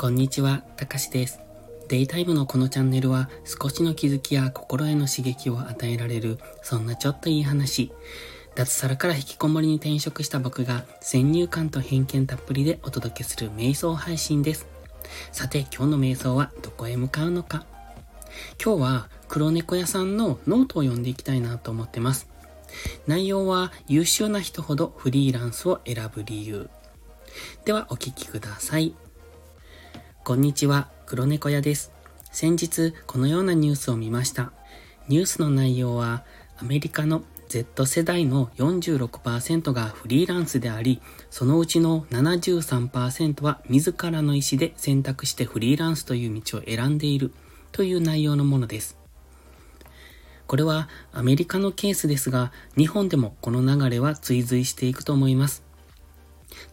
こんにちは、たかしです。デイタイムのこのチャンネルは少しの気づきや心への刺激を与えられる、そんなちょっといい話。脱サラから引きこもりに転職した僕が先入観と偏見たっぷりでお届けする瞑想配信です。さて、今日の瞑想はどこへ向かうのか。今日はクロネコ屋さんのノートを読んでいきたいなと思ってます。内容は優秀な人ほどフリーランスを選ぶ理由。ではお聞きください。こんにちは、黒猫屋です。先日このようなニュースを見ました。ニュースの内容はアメリカの Z 世代の46%がフリーランスであり、そのうちの73%は自らの意思で選択してフリーランスという道を選んでいるという内容のものです。これはアメリカのケースですが、日本でもこの流れは追随していくと思います。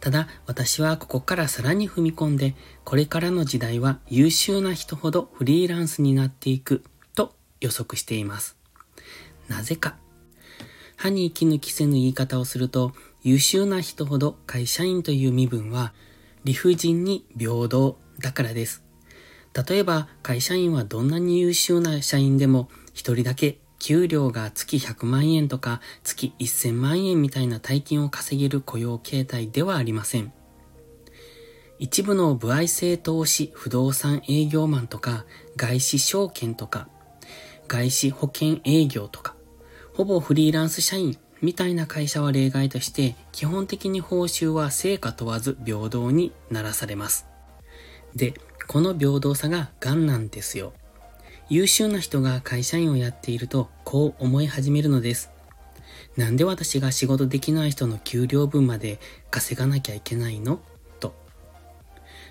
ただ、私はここからさらに踏み込んで、これからの時代は優秀な人ほどフリーランスになっていくと予測しています。なぜか。歯に衣着せぬ言い方をすると、優秀な人ほど会社員という身分は理不尽に平等だからです。例えば会社員はどんなに優秀な社員でも一人だけ給料が月100万円とか月1000万円みたいな大金を稼げる雇用形態ではありません。一部の部合制投資不動産営業マンとか外資証券とか外資保険営業とかほぼフリーランス社員みたいな会社は例外として基本的に報酬は成果問わず平等にならされます。で、この平等さが癌なんですよ。優秀な人が会社員をやっているとこう思い始めるのです。なんで私が仕事できない人の給料分まで稼がなきゃいけないの？と。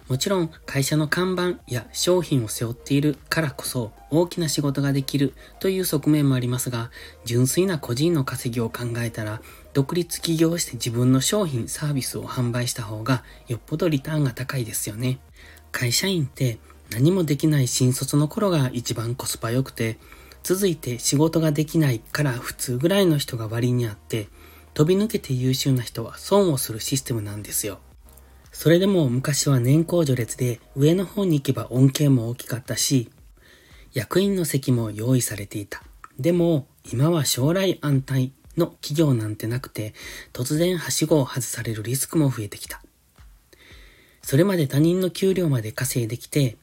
もちろん会社の看板や商品を背負っているからこそ大きな仕事ができるという側面もありますが、純粋な個人の稼ぎを考えたら、独立起業して自分の商品サービスを販売した方がよっぽどリターンが高いですよね。会社員って何もできない新卒の頃が一番コスパ良くて、続いて仕事ができないから普通ぐらいの人が割にあって、飛び抜けて優秀な人は損をするシステムなんですよ。それでも昔は年功序列で上の方に行けば恩恵も大きかったし、役員の席も用意されていた。でも今は将来安泰の企業なんてなくて、突然はしごを外されるリスクも増えてきた。それまで他人の給料まで稼いできて、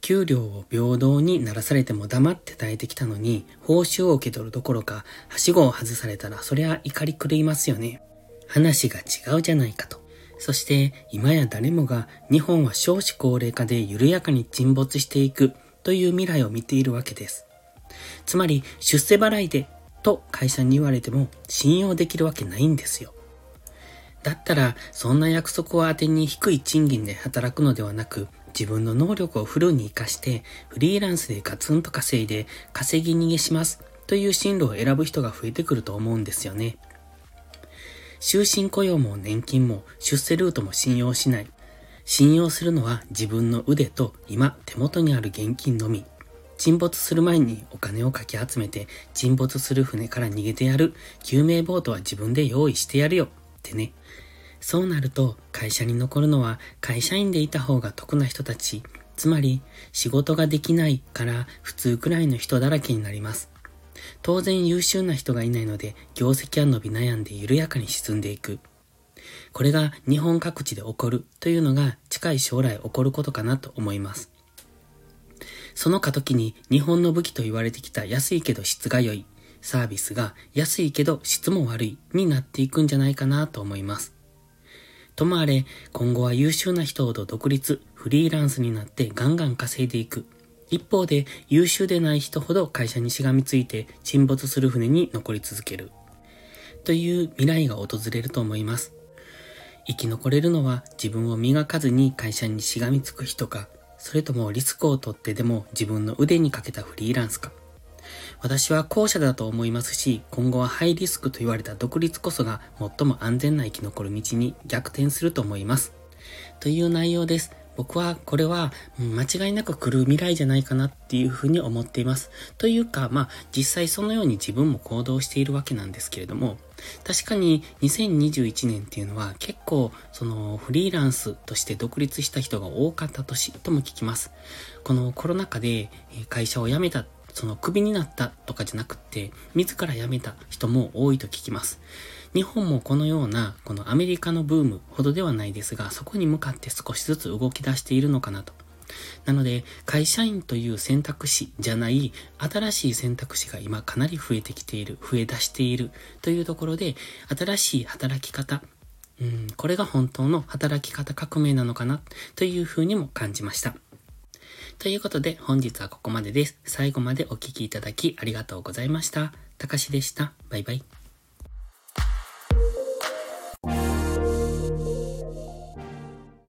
給料を平等にならされても黙って耐えてきたのに、報酬を受け取るどころか、はしごを外されたらそりゃ怒り狂いますよね。話が違うじゃないかと。そして今や誰もが日本は少子高齢化で緩やかに沈没していくという未来を見ているわけです。つまり出世払いでと会社に言われても信用できるわけないんですよ。だったらそんな約束を当てに低い賃金で働くのではなく自分の能力をフルに活かして、フリーランスでガツンと稼いで、稼ぎ逃げしますという進路を選ぶ人が増えてくると思うんですよね。終身雇用も年金も出世ルートも信用しない。信用するのは自分の腕と今手元にある現金のみ。沈没する前にお金をかき集めて沈没する船から逃げてやる。救命ボートは自分で用意してやるよってね。そうなると会社に残るのは会社員でいた方が得な人たち、つまり仕事ができないから普通くらいの人だらけになります。当然優秀な人がいないので業績は伸び悩んで緩やかに沈んでいく。これが日本各地で起こるというのが近い将来起こることかなと思います。その過渡期に日本の武器と言われてきた安いけど質が良いサービスが安いけど質も悪いになっていくんじゃないかなと思います。ともあれ、今後は優秀な人ほど独立、フリーランスになってガンガン稼いでいく。一方で、優秀でない人ほど会社にしがみついて沈没する船に残り続ける。という未来が訪れると思います。生き残れるのは自分を磨かずに会社にしがみつく人か、それともリスクを取ってでも自分の腕にかけたフリーランスか。私は後者だと思いますし、今後はハイリスクと言われた独立こそが最も安全な生き残る道に逆転すると思います。という内容です。僕はこれは間違いなく来る未来じゃないかなっていうふうに思っています。というか、まあ実際そのように自分も行動しているわけなんですけれども、確かに2021年っていうのは結構そのフリーランスとして独立した人が多かった年とも聞きます。このコロナ禍で会社を辞めた、そのクビになったとかじゃなくって、自ら辞めた人も多いと聞きます。日本もこのような、このアメリカのブームほどではないですが、そこに向かって少しずつ動き出しているのかなと。なので、会社員という選択肢じゃない、新しい選択肢が今かなり増えてきている、増え出しているというところで、新しい働き方、うん、これが本当の働き方革命なのかなというふうにも感じました。ということで本日はここまでです。最後までお聴きいただきありがとうございました。たかしでした。バイバイ。